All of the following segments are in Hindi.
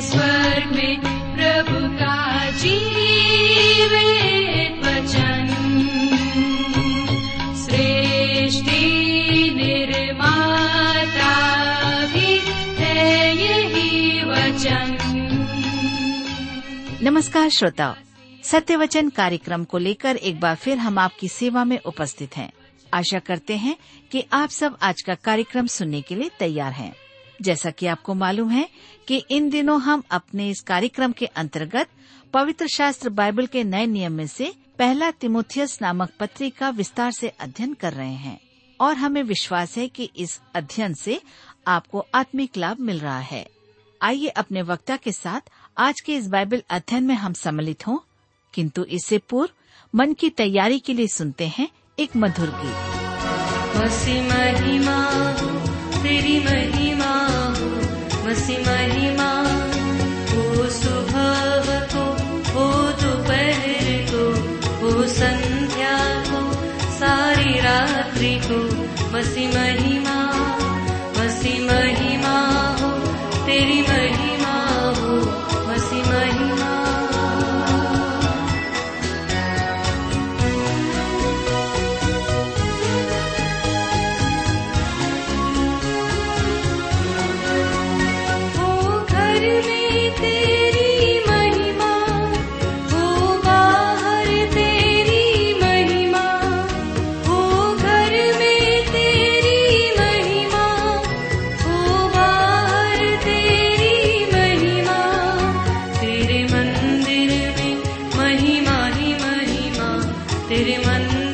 स्वर्ग में प्रभु का वचन। सृष्टि निर्माता भी है यही वचन। नमस्कार श्रोताओ सत्य वचन कार्यक्रम को लेकर एक बार फिर हम आपकी सेवा में उपस्थित हैं। आशा करते हैं कि आप सब आज का कार्यक्रम सुनने के लिए तैयार हैं। जैसा कि आपको मालूम है कि इन दिनों हम अपने इस कार्यक्रम के अंतर्गत पवित्र शास्त्र बाइबल के नए नियम में से पहला तिमोथियस नामक पत्री का विस्तार से अध्ययन कर रहे हैं और हमें विश्वास है कि इस अध्ययन से आपको आत्मिक लाभ मिल रहा है। आइए अपने वक्ता के साथ आज के इस बाइबल अध्ययन में हम सम्मिलित हों, किंतु इससे पूर्व मन की तैयारी के लिए सुनते हैं एक मधुर गीत। महिमा, तेरी महिमा तेरे मंदिर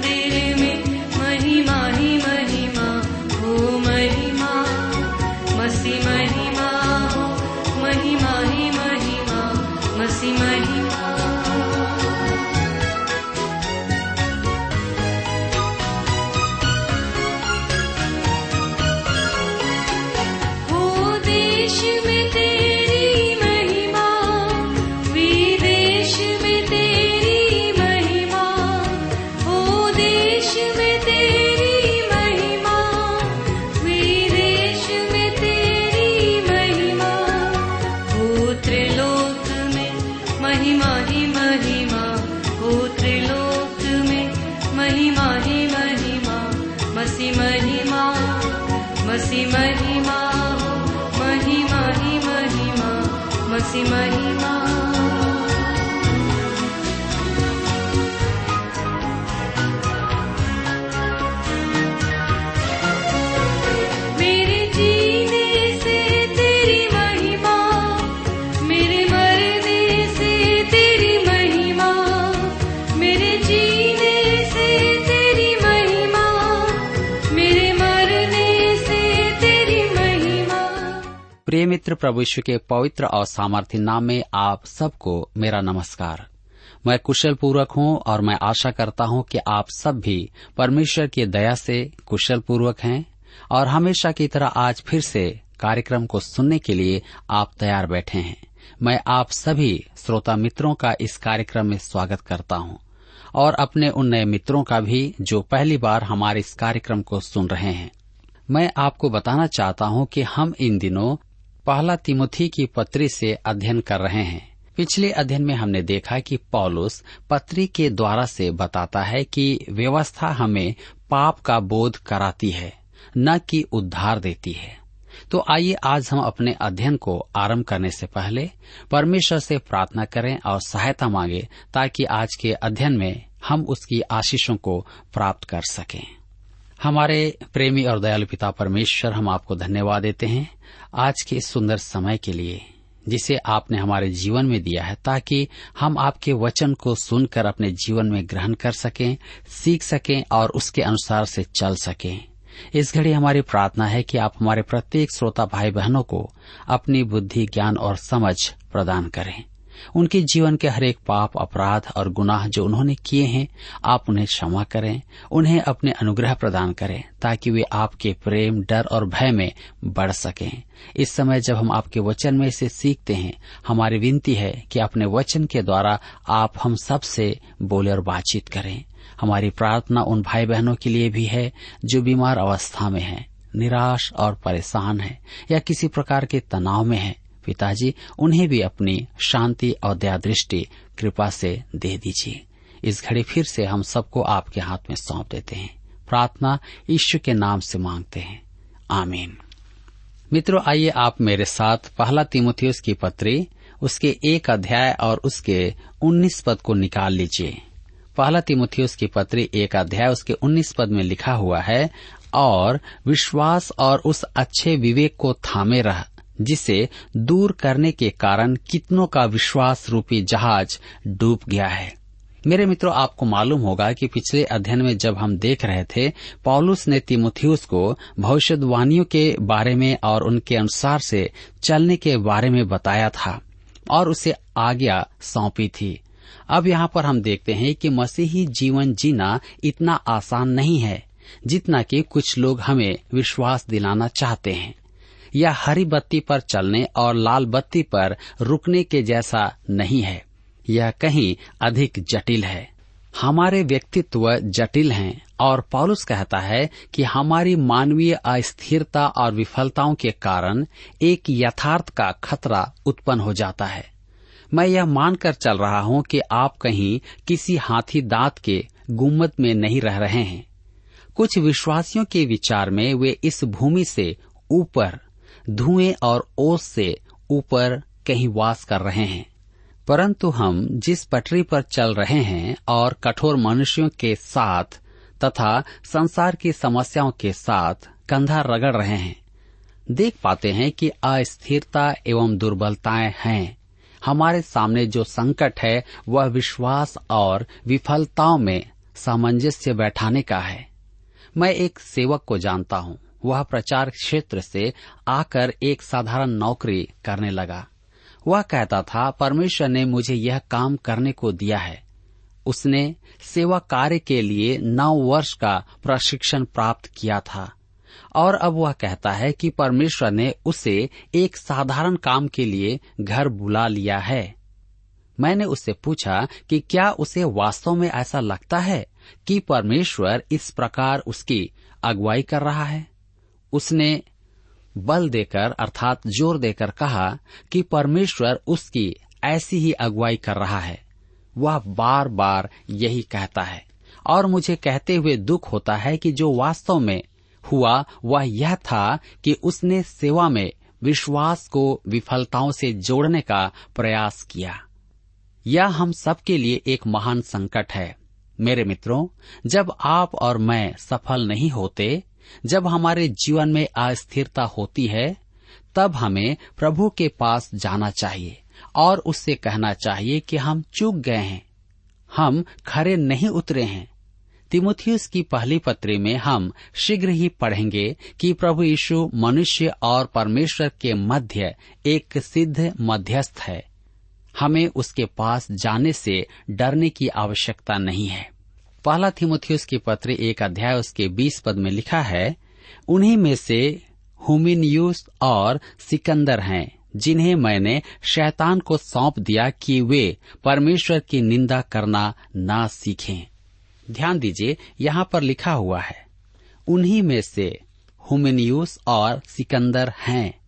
मित्र प्रभु यीशु के पवित्र और सामर्थ्य नाम में आप सबको मेरा नमस्कार। मैं कुशल पूर्वक हूँ और मैं आशा करता हूँ कि आप सब भी परमेश्वर की दया से कुशल पूर्वक हैं और हमेशा की तरह आज फिर से कार्यक्रम को सुनने के लिए आप तैयार बैठे हैं। मैं आप सभी श्रोता मित्रों का इस कार्यक्रम में स्वागत करता हूँ और अपने उन नए मित्रों का भी जो पहली बार हमारे इस कार्यक्रम को सुन रहे हैं। मैं आपको बताना चाहता हूँ कि हम इन दिनों पहला तिमुथी की पत्री से अध्ययन कर रहे हैं। पिछले अध्ययन में हमने देखा कि पौलुस पत्री के द्वारा से बताता है कि व्यवस्था हमें पाप का बोध कराती है, न कि उद्धार देती है। तो आइए आज हम अपने अध्ययन को आरंभ करने से पहले परमेश्वर से प्रार्थना करें और सहायता मांगे ताकि आज के अध्ययन में हम उसकी आशीषों को प्राप्त कर सकें। हमारे प्रेमी और दयालु पिता परमेश्वर, हम आपको धन्यवाद देते हैं आज के इस सुंदर समय के लिए, जिसे आपने हमारे जीवन में दिया है, ताकि हम आपके वचन को सुनकर अपने जीवन में ग्रहण कर सकें, सीख सकें और उसके अनुसार से चल सकें। इस घड़ी हमारी प्रार्थना है कि आप हमारे प्रत्येक श्रोता भाई बहनों को अपनी बुद्धि, ज्ञान और समझ प्रदान करें। उनके जीवन के हरेक पाप अपराध और गुनाह जो उन्होंने किए हैं आप उन्हें क्षमा करें उन्हें अपने अनुग्रह प्रदान करें ताकि वे आपके प्रेम डर और भय में बढ़ सकें। इस समय जब हम आपके वचन में इसे सीखते हैं हमारी विनती है कि अपने वचन के द्वारा आप हम सबसे बोले और बातचीत करें। हमारी प्रार्थना उन भाई बहनों के लिए भी है जो बीमार अवस्था में हैं, निराश और परेशान है या किसी प्रकार के तनाव में हैं। पिताजी, उन्हें भी अपनी शांति और दया दृष्टि कृपा से दे दीजिए। इस घड़ी फिर से हम सबको आपके हाथ में सौंप देते हैं। प्रार्थना ईश्वर के नाम से मांगते हैं। आमीन। मित्रों, आइए आप मेरे साथ पहला तिमुथियस की पत्री, उसके एक अध्याय और उसके उन्नीस पद को निकाल लीजिए। पहला तिमुथियस की पत्री, एक अध्याय, उसके उन्नीस पद में लिखा हुआ है, और विश्वास और उस अच्छे विवेक को थामे रह जिसे दूर करने के कारण कितनों का विश्वास रूपी जहाज़ डूब गया है। मेरे मित्रों, आपको मालूम होगा कि पिछले अध्ययन में जब हम देख रहे थे, पॉलुस ने तिमुथियुस को भविष्यवाणियों के बारे में और उनके अनुसार से चलने के बारे में बताया था और उसे आज्ञा सौंपी थी। अब यहाँ पर हम देखते हैं कि मसीही जीवन जीना इतना आसान नहीं है, जितना कि कुछ लोग हमें विश्वास दिलाना चाहते हैं। यह हरी बत्ती पर चलने और लाल बत्ती पर रुकने के जैसा नहीं है। यह कहीं अधिक जटिल है। हमारे व्यक्तित्व जटिल हैं और पॉलुस कहता है कि हमारी मानवीय अस्थिरता और विफलताओं के कारण एक यथार्थ का खतरा उत्पन्न हो जाता है। मैं यह मानकर चल रहा हूँ कि आप कहीं किसी हाथी दांत के गुम्मत में नहीं रह रहे हैं। कुछ विश्वासियों के विचार में वे इस भूमि से ऊपर धुएँ और ओस से ऊपर कहीं वास कर रहे हैं। परंतु हम जिस पटरी पर चल रहे हैं और कठोर मनुष्यों के साथ तथा संसार की समस्याओं के साथ कंधा रगड़ रहे हैं, देख पाते हैं कि अस्थिरता एवं दुर्बलताएँ हैं। हमारे सामने जो संकट है, वह विश्वास और विफलताओं में सामंजस्य बैठाने का है। मैं एक सेवक को जानता हूँ। वह प्रचार क्षेत्र से आकर एक साधारण नौकरी करने लगा। वह कहता था, परमेश्वर ने मुझे यह काम करने को दिया है। उसने सेवा कार्य के लिए नौ वर्ष का प्रशिक्षण प्राप्त किया था। और अब वह कहता है कि परमेश्वर ने उसे एक साधारण काम के लिए घर बुला लिया है। मैंने उससे पूछा कि क्या उसे वास्तव में ऐसा लगता है कि परमेश्वर इस प्रकार उसकी अगुवाई कर रहा है? उसने बल देकर, अर्थात ज़ोर देकर कहा कि परमेश्वर उसकी ऐसी ही अगुवाई कर रहा है। वह बार बार यही कहता है। और मुझे कहते हुए दुख होता है कि जो वास्तव में हुआ, वह यह था कि उसने सेवा में विश्वास को विफलताओं से जोड़ने का प्रयास किया। यह हम सबके लिए एक महान संकट है। मेरे मित्रों, जब आप और मैं सफल नहीं होते जब हमारे जीवन में अस्थिरता होती है, तब हमें प्रभु के पास जाना चाहिए और उससे कहना चाहिए कि हम चूक गए हैं। हम खरे नहीं उतरे हैं। तिमुथियस की पहली पत्री में हम शीघ्र ही पढ़ेंगे कि प्रभु यीशु मनुष्य और परमेश्वर के मध्य एक सिद्ध मध्यस्थ है। हमें उसके पास जाने से डरने की आवश्यकता नहीं है। पहला थिमुथियस की पत्र एक अध्याय उसके बीस पद में लिखा है, उन्हीं में से हुमिनियूस और सिकंदर हैं, जिन्हें मैंने शैतान को सौंप दिया कि वे परमेश्वर की निंदा करना ना सीखें। ध्यान दीजिए, यहाँ पर लिखा हुआ है, उन्हीं में से हुमिनियूस और सिकंदर हैं।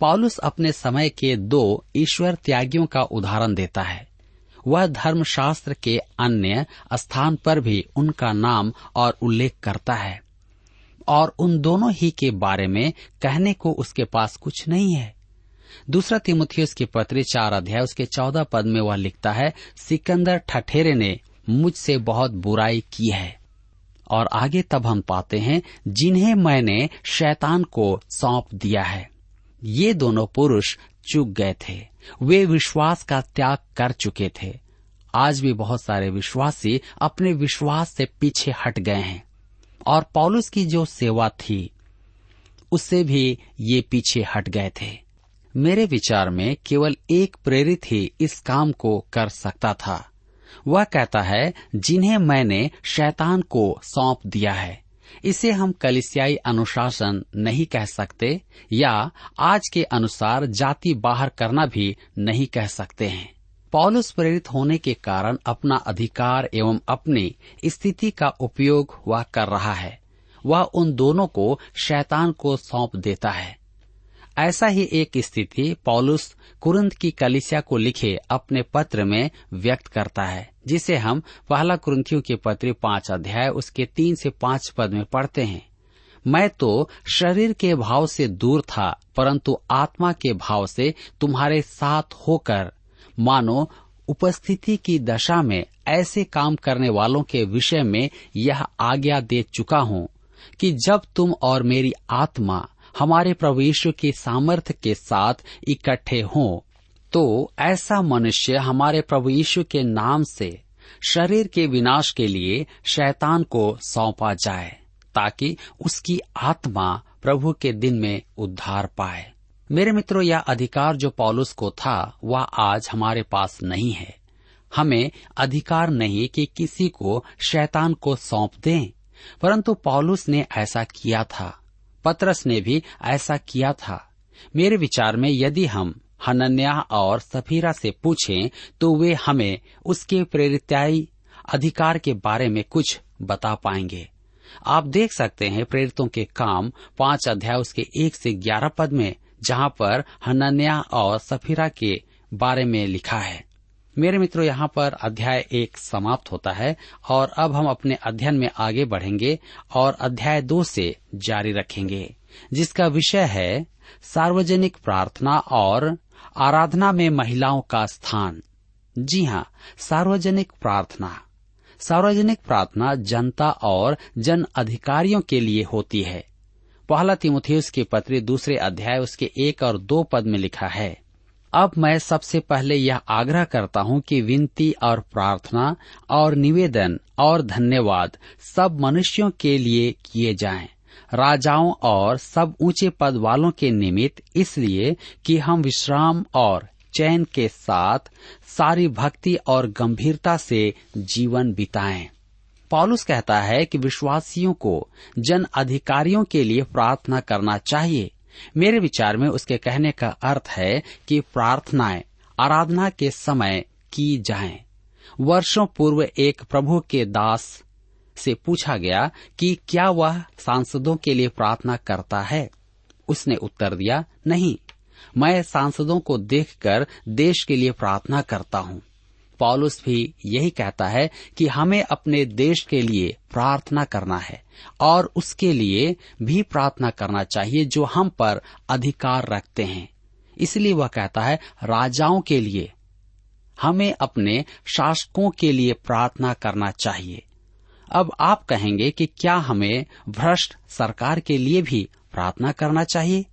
पॉलुस अपने समय के दो ईश्वर त्यागियों का उदाहरण देता है। वह धर्मशास्त्र के अन्य स्थान पर भी उनका नाम और उल्लेख करता है। और उन दोनों ही के बारे में कहने को उसके पास कुछ नहीं है। दूसरा तिमुथियस की पत्री चार अध्याय उसके चौदह पद में वह लिखता है, सिकंदर ठठेरे ने मुझसे बहुत बुराई की है। और आगे तब हम पाते हैं, जिन्हें मैंने शैतान को सौंप दिया है। ये दोनों पुरुष चुक गए थे। वे विश्वास का त्याग कर चुके थे। आज भी बहुत सारे विश्वासी अपने विश्वास से पीछे हट गए हैं। और पॉलुस की जो सेवा थी, उससे भी ये पीछे हट गए थे। मेरे विचार में केवल एक प्रेरित ही इस काम को कर सकता था। वह कहता है, जिन्हें मैंने शैतान को सौंप दिया है इसे हम कलिसियाई अनुशासन नहीं कह सकते या आज के अनुसार जाति बाहर करना भी नहीं कह सकते हैं। पॉलुस प्रेरित होने के कारण अपना अधिकार एवं अपनी स्थिति का उपयोग वह कर रहा है। वह उन दोनों को शैतान को सौंप देता है। ऐसा ही एक स्थिति पौलुस कुरंत की कलिसिया को लिखे अपने पत्र में व्यक्त करता है, जिसे हम पहला कुरंथियों के पत्र पाँच अध्याय उसके तीन से पाँच पद में पढ़ते हैं। मैं तो शरीर के भाव से दूर था, परंतु आत्मा के भाव से तुम्हारे साथ होकर। मानो, उपस्थिति की दशा में ऐसे काम करने वालों के विषय में यह आज्ञा दे चुका हूँ कि जब तुम और मेरी आत्मा हमारे प्रभु यीशु की सामर्थ्य के साथ इकट्ठे हों। तो ऐसा मनुष्य हमारे प्रभु यीशु के नाम से शरीर के विनाश के लिए शैतान को सौंपा जाए, ताकि उसकी आत्मा प्रभु के दिन में उद्धार पाए। मेरे मित्रों, यह अधिकार जो पौलुस को था, वह आज हमारे पास नहीं है। हमें अधिकार नहीं कि किसी को शैतान को सौंप दें, परंतु पौलुस ने ऐसा किया था। पत्रस ने भी ऐसा किया था। मेरे विचार में यदि हम हनन्या और सफीरा से पूछें तो वे हमें उसके प्रेरिताई अधिकार के बारे में कुछ बता पाएँगे। आप देख सकते हैं प्रेरितों के काम पाँच अध्याय उसके एक से ग्यारह पद में, जहाँ पर हनन्या और सफीरा के बारे में लिखा है। मेरे मित्रों, यहाँ पर अध्याय एक समाप्त होता है और अब हम अपने अध्ययन में आगे बढ़ेंगे और अध्याय दो से जारी रखेंगे, जिसका विषय है सार्वजनिक प्रार्थना और आराधना में महिलाओं का स्थान। जी हाँ सार्वजनिक प्रार्थना। सार्वजनिक प्रार्थना जनता और जन अधिकारियों के लिए होती है। पहला तिमुथियस के पत्र दूसरे अध्याय उसके एक और दो पद में लिखा है। अब मैं सबसे पहले यह आग्रह करता हूँ कि विनती और प्रार्थना और निवेदन और धन्यवाद सब मनुष्यों के लिए किए जाएँ, राजाओं और सब ऊँचे पद वालों के निमित्त इसलिए कि हम विश्राम और चैन के साथ सारी भक्ति और गंभीरता से जीवन बिताएँ। पॉलुस कहता है कि विश्वासियों को जन अधिकारियों के लिए प्रार्थना करना चाहिए मेरे विचार में उसके कहने का अर्थ है कि प्रार्थनाएँ, आराधना के समय की जाएँ। वर्षों पूर्व एक प्रभु के दास से पूछा गया कि क्या वह सांसदों के लिए प्रार्थना करता है उसने उत्तर दिया, नहीं, मैं सांसदों को देखकर देश के लिए प्रार्थना करता हूँ पॉलुस भी यही कहता है कि हमें अपने देश के लिए प्रार्थना करना है और उसके लिए भी प्रार्थना करना चाहिए जो हम पर अधिकार रखते हैं। इसलिए वह कहता है, राजाओं के लिए, हमें अपने शासकों के लिए प्रार्थना करना चाहिए। अब आप कहेंगे कि क्या हमें भ्रष्ट सरकार के लिए भी प्रार्थना करना चाहिए?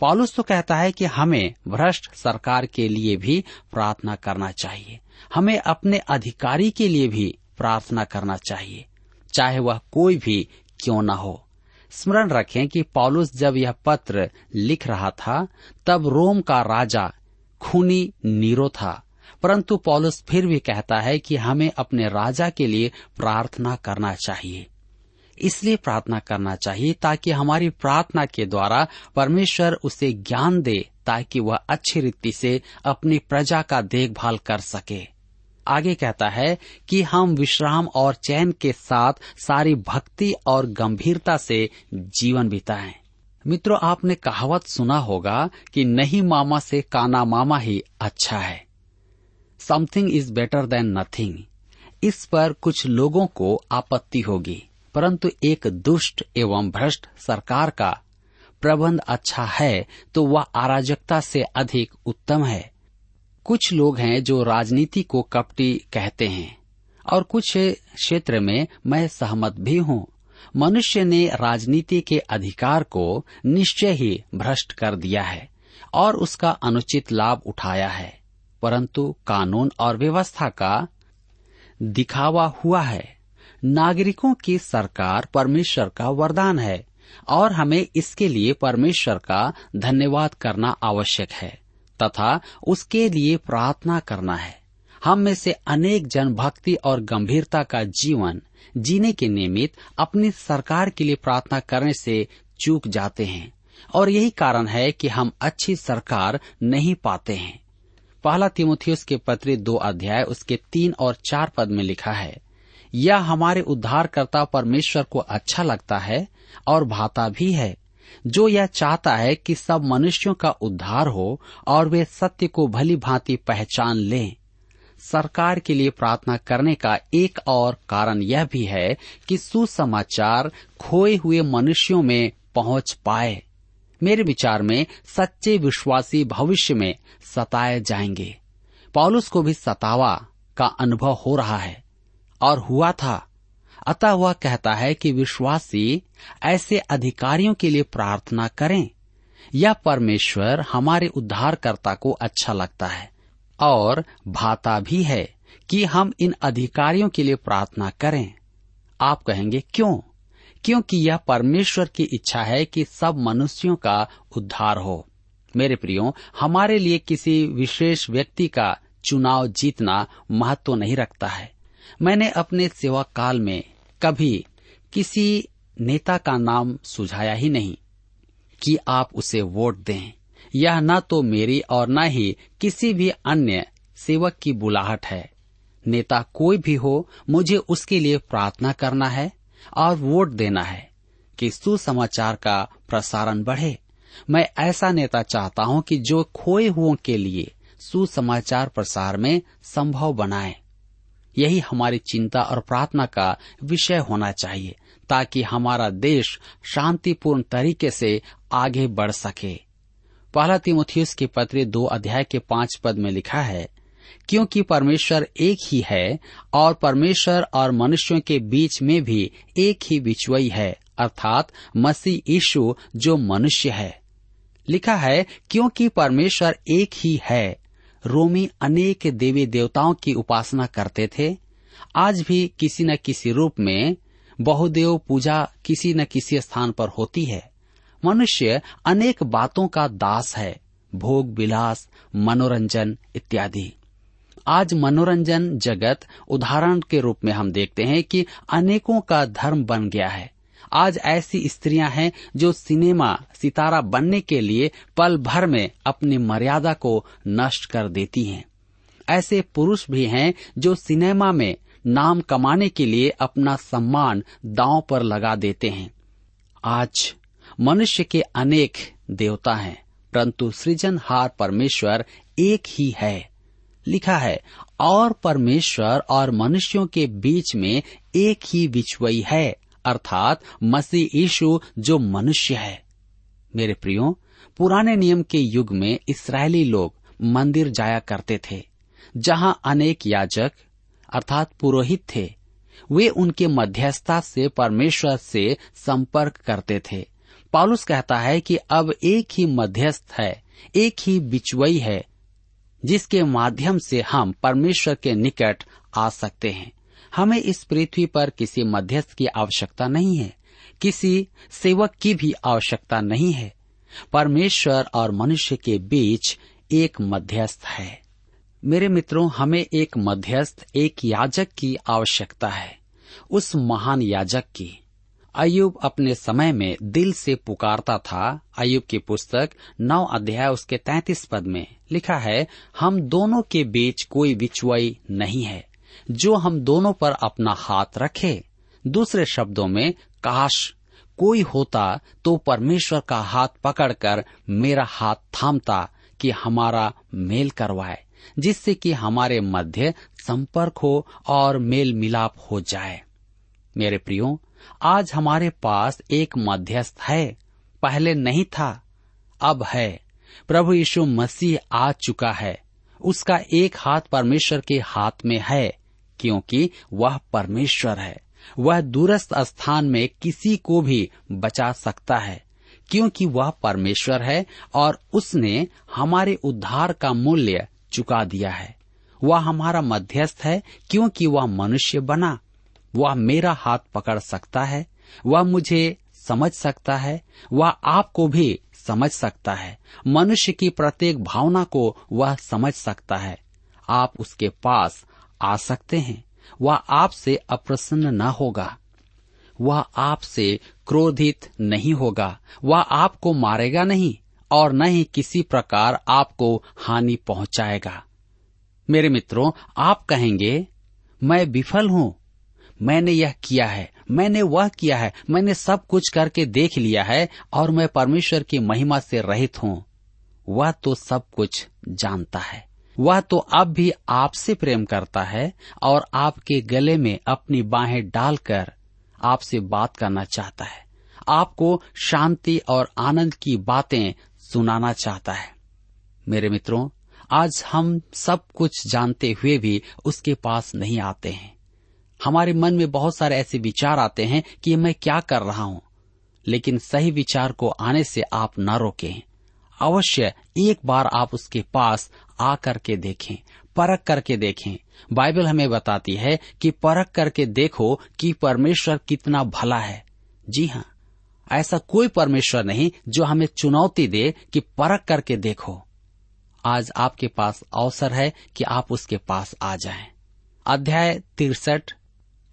पॉलुस तो कहता है कि हमें भ्रष्ट सरकार के लिए भी प्रार्थना करना चाहिए। हमें अपने अधिकारी के लिए भी प्रार्थना करना चाहिए, चाहे वह कोई भी क्यों न हो। स्मरण रखें कि पॉलुस जब यह पत्र लिख रहा था, तब रोम का राजा खूनी नीरो था। परंतु पॉलुस फिर भी कहता है कि हमें अपने राजा के लिए प्रार्थना करना चाहिए। इसलिए प्रार्थना करना चाहिए ताकि हमारी प्रार्थना के द्वारा परमेश्वर उसे ज्ञान दे ताकि वह अच्छी रीति से अपनी प्रजा का देखभाल कर सके। आगे कहता है कि हम विश्राम और चैन के साथ सारी भक्ति और गंभीरता से जीवन बिताएँ। मित्रों, आपने कहावत सुना होगा कि नहीं मामा से काना मामा ही अच्छा है। Something is better than nothing इस पर कुछ लोगों को आपत्ति होगी। परंतु एक दुष्ट एवं भ्रष्ट सरकार का प्रबंध अच्छा है तो वह अराजकता से अधिक उत्तम है। कुछ लोग हैं जो राजनीति को कपटी कहते हैं, और कुछ क्षेत्र में मैं सहमत भी हूँ। मनुष्य ने राजनीति के अधिकार को निश्चय ही भ्रष्ट कर दिया है, और उसका अनुचित लाभ उठाया है। परंतु कानून और व्यवस्था का दिखावा हुआ है। नागरिकों की सरकार परमेश्वर का वरदान है और हमें इसके लिए परमेश्वर का धन्यवाद करना आवश्यक है तथा उसके लिए प्रार्थना करना है। हम में से अनेक जन भक्ति और गंभीरता का जीवन, जीने के निमित्त अपनी सरकार के लिए प्रार्थना करने से चूक जाते हैं और यही कारण है कि हम अच्छी सरकार नहीं पाते हैं। पहला तिमुथियस के पत्र दो अध्याय उसके तीन और चार पद में लिखा है यह हमारे उद्धारकर्ता परमेश्वर को अच्छा लगता है और भाता भी है। जो यह चाहता है कि सब मनुष्यों का उद्धार हो और वे सत्य को भली भांति पहचान लें। सरकार के लिए प्रार्थना करने का एक और कारण यह भी है कि सुसमाचार खोए हुए मनुष्यों में पहुँच पाए। मेरे विचार में सच्चे विश्वासी भविष्य में सताए जाएँगे। पॉलुस को भी सतावा का अनुभव हो रहा है। और हुआ था। अतः वह कहता है कि विश्वासी ऐसे अधिकारियों के लिए प्रार्थना करें। यह परमेश्वर हमारे उद्धारकर्ता को अच्छा लगता है। और भाता भी है कि हम इन अधिकारियों के लिए प्रार्थना करें। आप कहेंगे, क्यों? क्योंकि यह परमेश्वर की इच्छा है कि सब मनुष्यों का उद्धार हो। मेरे प्रियो, हमारे लिए किसी विशेष व्यक्ति का चुनाव जीतना महत्व नहीं रखता है। मैंने अपने सेवा काल में कभी किसी नेता का नाम सुझाया ही नहीं कि आप उसे वोट दें। यह न तो मेरी और न ही किसी भी अन्य सेवक की बुलाहट है। नेता कोई भी हो, मुझे उसके लिए प्रार्थना करना है और वोट देना है कि सुसमाचार का प्रसारण बढ़े। मैं ऐसा नेता चाहता हूँ कि जो खोए हुओं के लिए सुसमाचार प्रसार में संभव बनाए। यही हमारी चिंता और प्रार्थना का विषय होना चाहिए, ताकि हमारा देश शांतिपूर्ण तरीके से आगे बढ़ सके। पहला तिमुथियस के पत्र दो अध्याय के पाँच पद में लिखा है, क्योंकि परमेश्वर एक ही है और परमेश्वर और मनुष्यों के बीच में भी एक ही बिचवई है, अर्थात मसीह यीशु जो मनुष्य है। लिखा है, क्योंकि परमेश्वर एक ही है रोमी अनेक देवी देवताओं की उपासना करते थे। आज भी किसी न किसी रूप में बहुदेव पूजा किसी न किसी स्थान पर होती है। मनुष्य अनेक बातों का दास है। भोग विलास, मनोरंजन इत्यादि। आज मनोरंजन जगत उदाहरण के रूप में हम देखते हैं कि अनेकों का धर्म बन गया है। आज ऐसी स्त्रियाँ हैं जो सिनेमा, सितारा बनने के लिए पल भर में अपनी मर्यादा को नष्ट कर देती हैं। ऐसे पुरुष भी हैं जो सिनेमा में नाम कमाने के लिए अपना सम्मान दांव पर लगा देते हैं। आज मनुष्य के अनेक देवता हैं, परंतु सृजनहार परमेश्वर एक ही है। लिखा है, और परमेश्वर और मनुष्यों के बीच में एक ही बिछवई है। अर्थात मसीह यीशु जो मनुष्य है। मेरे प्रियो, पुराने नियम के युग में इसराइली लोग मंदिर जाया करते थे, जहाँ अनेक याजक, अर्थात पुरोहित थे, वे उनके मध्यस्थता से परमेश्वर से संपर्क करते थे। पॉलुस कहता है कि अब एक ही मध्यस्थ है, एक ही बिचवई है, जिसके माध्यम से हम परमेश्वर के निकट आ सकते हैं। हमें इस पृथ्वी पर किसी मध्यस्थ की आवश्यकता नहीं है, किसी सेवक की भी आवश्यकता नहीं है। परमेश्वर और मनुष्य के बीच एक मध्यस्थ है। मेरे मित्रों, हमें एक मध्यस्थ, एक याजक की आवश्यकता है, उस महान याजक की। अयुब अपने समय में दिल से पुकारता था। अयुब की पुस्तक नौ अध्याय उसके तैतीस पद में लिखा है, हम दोनों के बीच कोई बिचुआई नहीं है। जो हम दोनों पर अपना हाथ रखे। दूसरे शब्दों में, काश कोई होता तो परमेश्वर का हाथ पकड़कर मेरा हाथ थामता कि हमारा मेल करवाए, जिससे कि हमारे मध्य संपर्क हो और मेल मिलाप हो जाए। मेरे प्रियो, आज हमारे पास एक मध्यस्थ है। पहले नहीं था, अब है। प्रभु यीशु मसीह आ चुका है। उसका एक हाथ परमेश्वर के हाथ में है। क्योंकि वह परमेश्वर है। वह दूरस्थ स्थान में किसी को भी बचा सकता है, क्योंकि वह परमेश्वर है और उसने हमारे उद्धार का मूल्य चुका दिया है। वह हमारा मध्यस्थ है, क्योंकि वह मनुष्य बना। वह मेरा हाथ पकड़ सकता है, वह मुझे समझ सकता है, वह आपको भी समझ सकता है। मनुष्य की प्रत्येक भावना को वह समझ सकता है। आप उसके पास आ सकते हैं। वह आपसे अप्रसन्न न होगा। वह आपसे क्रोधित नहीं होगा। वह आपको मारेगा नहीं और न ही किसी प्रकार आपको हानि पहुंचाएगा। मेरे मित्रों, आप कहेंगे, मैं विफल हूँ। मैंने यह किया है। मैंने वह किया है। मैंने सब कुछ करके देख लिया है और मैं परमेश्वर की महिमा से रहित हूँ। वह तो सब कुछ जानता है। वह तो अब भी आपसे प्रेम करता है और आपके गले में अपनी बाहें डालकर आपसे बात करना चाहता है। आपको शांति और आनंद की बातें सुनाना चाहता है। मेरे मित्रों, आज हम सब कुछ जानते हुए भी उसके पास नहीं आते हैं। हमारे मन में बहुत सारे ऐसे विचार आते हैं कि मैं क्या कर रहा हूँ, लेकिन सही विचार को आने से आप न रोकें। अवश्य एक बार आप उसके पास आ करके देखें, परख करके देखें। बाइबल हमें बताती है कि परख करके देखो कि परमेश्वर कितना भला है। जी हाँ ऐसा कोई परमेश्वर नहीं जो हमें चुनौती दे कि परख करके देखो। आज आपके पास अवसर है कि आप उसके पास आ जाएँ। अध्याय तिरसठ,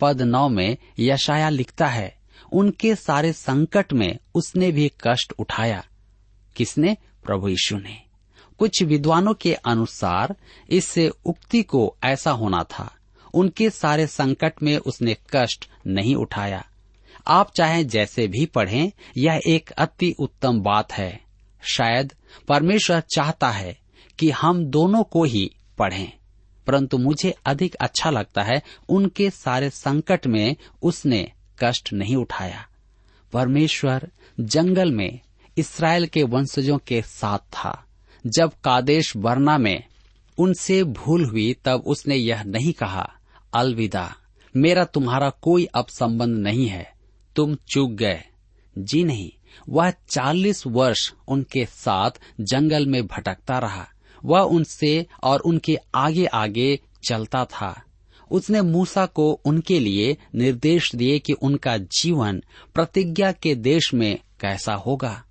पद नौ में यशाया लिखता है, उनके सारे संकट में उसने भी कष्ट उठाया। किसने? प्रभु यीशु ने। कुछ विद्वानों के अनुसार इस उक्ति को ऐसा होना था, उनके सारे संकट में उसने कष्ट नहीं उठाया। आप चाहे जैसे भी पढ़ें, यह एक अति उत्तम बात है। शायद परमेश्वर चाहता है कि हम दोनों को ही पढ़ें, परंतु मुझे अधिक अच्छा लगता है उनके सारे संकट में उसने कष्ट नहीं उठाया। परमेश्वर जंगल में इसराइल के वंशजों के साथ था। जब कादेश वर्ना में उनसे भूल हुई, तब उसने यह नहीं कहा, अलविदा, मेरा तुम्हारा कोई अब संबंध नहीं है। तुम चूक गए। जी नहीं, वह चालीस वर्ष उनके साथ जंगल में भटकता रहा। वह उनसे और उनके आगे आगे चलता था। उसने मूसा को उनके लिए निर्देश दिए कि उनका जीवन प्रतिज्ञा के देश में कैसा होगा।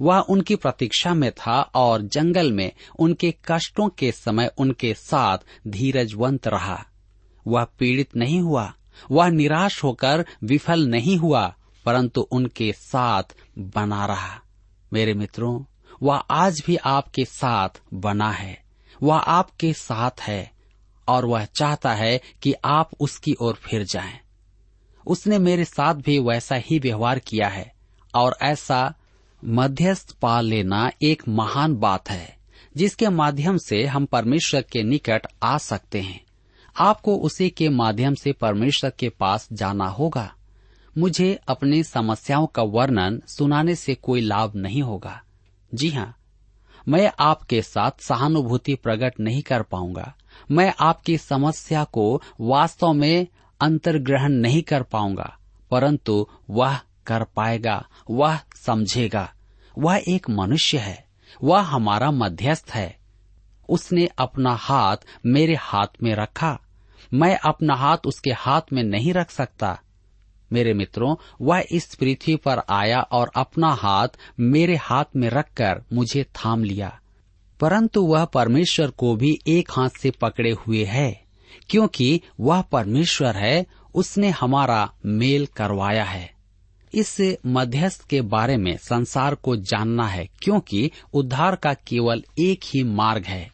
वह उनकी प्रतीक्षा में था और जंगल में उनके कष्टों के समय उनके साथ धीरजवंत रहा वह पीड़ित नहीं हुआ, वह निराश होकर विफल नहीं हुआ, परंतु उनके साथ बना रहा मेरे मित्रों, वह आज भी आपके साथ बना है, वह आपके साथ है, और वह चाहता है कि आप उसकी ओर फिर जाएँ। उसने मेरे साथ भी वैसा ही व्यवहार किया है, और ऐसा मध्यस्थ पा लेना एक महान बात है, जिसके माध्यम से हम परमेश्वर के निकट आ सकते हैं। आपको उसी के माध्यम से परमेश्वर के पास जाना होगा। मुझे अपनी समस्याओं का वर्णन सुनाने से कोई लाभ नहीं होगा। जी हाँ मैं आपके साथ सहानुभूति प्रकट नहीं कर पाऊँगा। मैं आपकी समस्या को वास्तव में अंतर्ग्रहण नहीं कर पाऊँगा, परंतु वह कर पाएगा, वह समझेगा। वह एक मनुष्य है, वह हमारा मध्यस्थ है। उसने अपना हाथ मेरे हाथ में रखा। मैं अपना हाथ उसके हाथ में नहीं रख सकता। मेरे मित्रों, वह इस पृथ्वी पर आया और अपना हाथ मेरे हाथ में रखकर मुझे थाम लिया। परंतु वह परमेश्वर को भी एक हाथ से पकड़े हुए है, क्योंकि वह परमेश्वर है, उसने हमारा मेल करवाया है। इस मध्यस्थ के बारे में संसार को जानना है, क्योंकि उद्धार का केवल एक ही मार्ग है।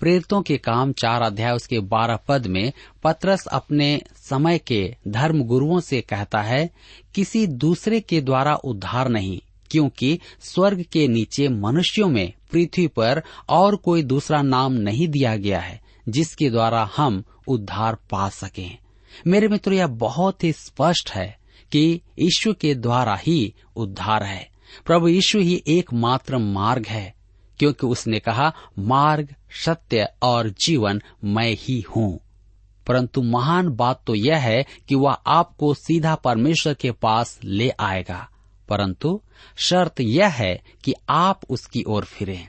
प्रेरितों के काम चार अध्याय उसके बारह पद में पत्रस अपने समय के धर्म गुरुओं से कहता है, किसी दूसरे के द्वारा उद्धार नहीं, क्योंकि स्वर्ग के नीचे मनुष्यों में पृथ्वी पर और कोई दूसरा नाम नहीं दिया गया है, जिसके द्वारा हम उद्धार पा सकें। मेरे मित्रों, यह बहुत ही स्पष्ट है। कि ईश्वर के द्वारा ही उद्धार है। प्रभु यीशु ही एकमात्र मार्ग है, क्योंकि उसने कहा, मार्ग, सत्य और जीवन मैं ही हूँ। परंतु महान बात तो यह है कि वह आपको सीधा परमेश्वर के पास ले आएगा। परंतु शर्त यह है कि आप उसकी ओर फिरें।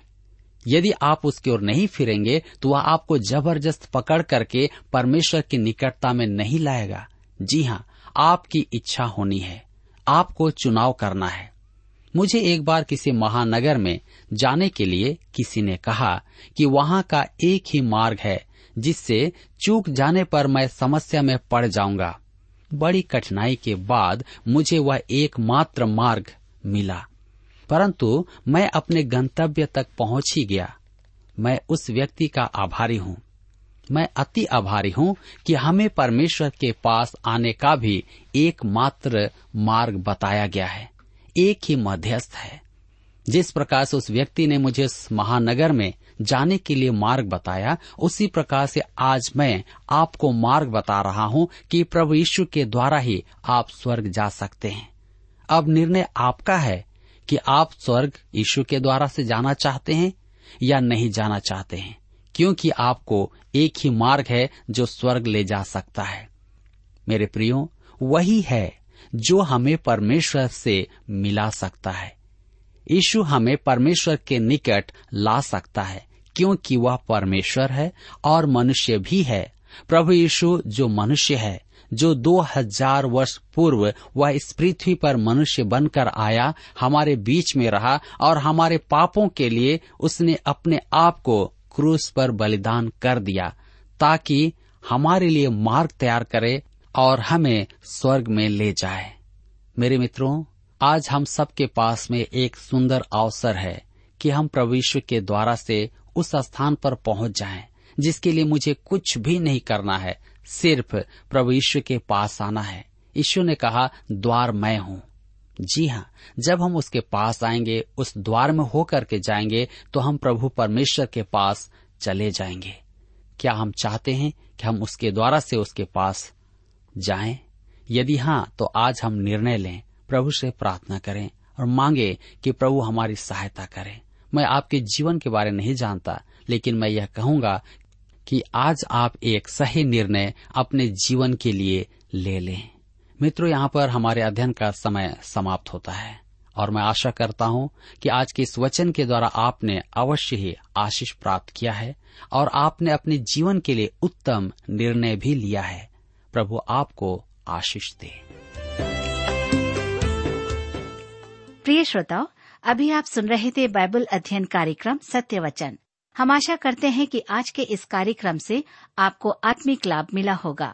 यदि आप उसकी ओर नहीं फिरेंगे तो वह आपको ज़बरदस्त पकड़ करके परमेश्वर की निकटता में नहीं लाएगा। जी हाँ आपकी इच्छा होनी है। आपको चुनाव करना है। मुझे एक बार किसी महानगर में जाने के लिए किसी ने कहा कि वहाँ का एक ही मार्ग है, जिससे चूक जाने पर मैं समस्या में पड़ जाऊँगा। बड़ी कठिनाई के बाद मुझे वह एकमात्र मार्ग मिला। परंतु मैं अपने गंतव्य तक पहुँच ही गया। मैं उस व्यक्ति का आभारी हूँ। मैं अति आभारी हूँ कि हमें परमेश्वर के पास आने का भी एकमात्र मार्ग बताया गया है, एक ही मध्यस्थ है। जिस प्रकार से उस व्यक्ति ने मुझे महानगर में जाने के लिए मार्ग बताया, उसी प्रकार से आज मैं आपको मार्ग बता रहा हूँ कि प्रभु यीशु के द्वारा ही आप स्वर्ग जा सकते हैं। अब निर्णय आपका है कि आप स्वर्ग यीशु के द्वारा से जाना चाहते हैं या नहीं जाना चाहते हैं। क्योंकि आपको एक ही मार्ग है जो स्वर्ग ले जा सकता है। मेरे प्रियो, वही है जो हमें परमेश्वर से मिला सकता है। यीशु हमें परमेश्वर के निकट ला सकता है, क्योंकि वह परमेश्वर है और मनुष्य भी है। प्रभु यीशु, जो मनुष्य है, जो दो हज़ार वर्ष पूर्व वह इस पृथ्वी पर मनुष्य बनकर आया, हमारे बीच में रहा और हमारे पापों के लिए उसने अपने आप को क्रूस पर बलिदान कर दिया ताकि हमारे लिए मार्ग तैयार करे और हमें स्वर्ग में ले जाए। मेरे मित्रों आज हम सबके पास में एक सुंदर अवसर है कि हम प्रविश्व के द्वारा से उस स्थान पर पहुँच जाएँ, जिसके लिए मुझे कुछ भी नहीं करना है सिर्फ़ यीशु के पास आना है। यीशु ने कहा द्वार मैं हूँ। जी हाँ जब हम उसके पास आएँगे, उस द्वार में होकर के जाएँगे तो हम प्रभु परमेश्वर के पास चले जाएँगे। क्या हम चाहते हैं कि हम उसके द्वारा से उसके पास जाएँ? यदि हाँ तो आज हम निर्णय लें, प्रभु से प्रार्थना करें और मांगे कि प्रभु हमारी सहायता करें। मैं आपके जीवन के बारे नहीं जानता, लेकिन मैं यह कहूँगा कि आज आप एक सही निर्णय अपने जीवन के लिए ले लें। मित्रों, यहाँ पर हमारे अध्ययन का समय समाप्त होता है और मैं आशा करता हूँ कि आज के इस वचन के द्वारा आपने अवश्य ही आशीष प्राप्त किया है और आपने अपने जीवन के लिए उत्तम निर्णय भी लिया है। प्रभु आपको आशीष दे। प्रिय श्रोताओ, अभी आप सुन रहे थे बाइबल अध्ययन कार्यक्रम सत्य वचन हम आशा करते हैं कि आज के इस कार्यक्रम से आपको आत्मिक लाभ मिला होगा।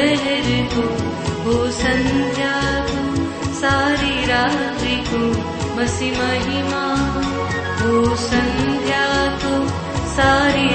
दोपहर को हो संध्या को सारी रात्रि को मसी महिमा हो संध्या को सारी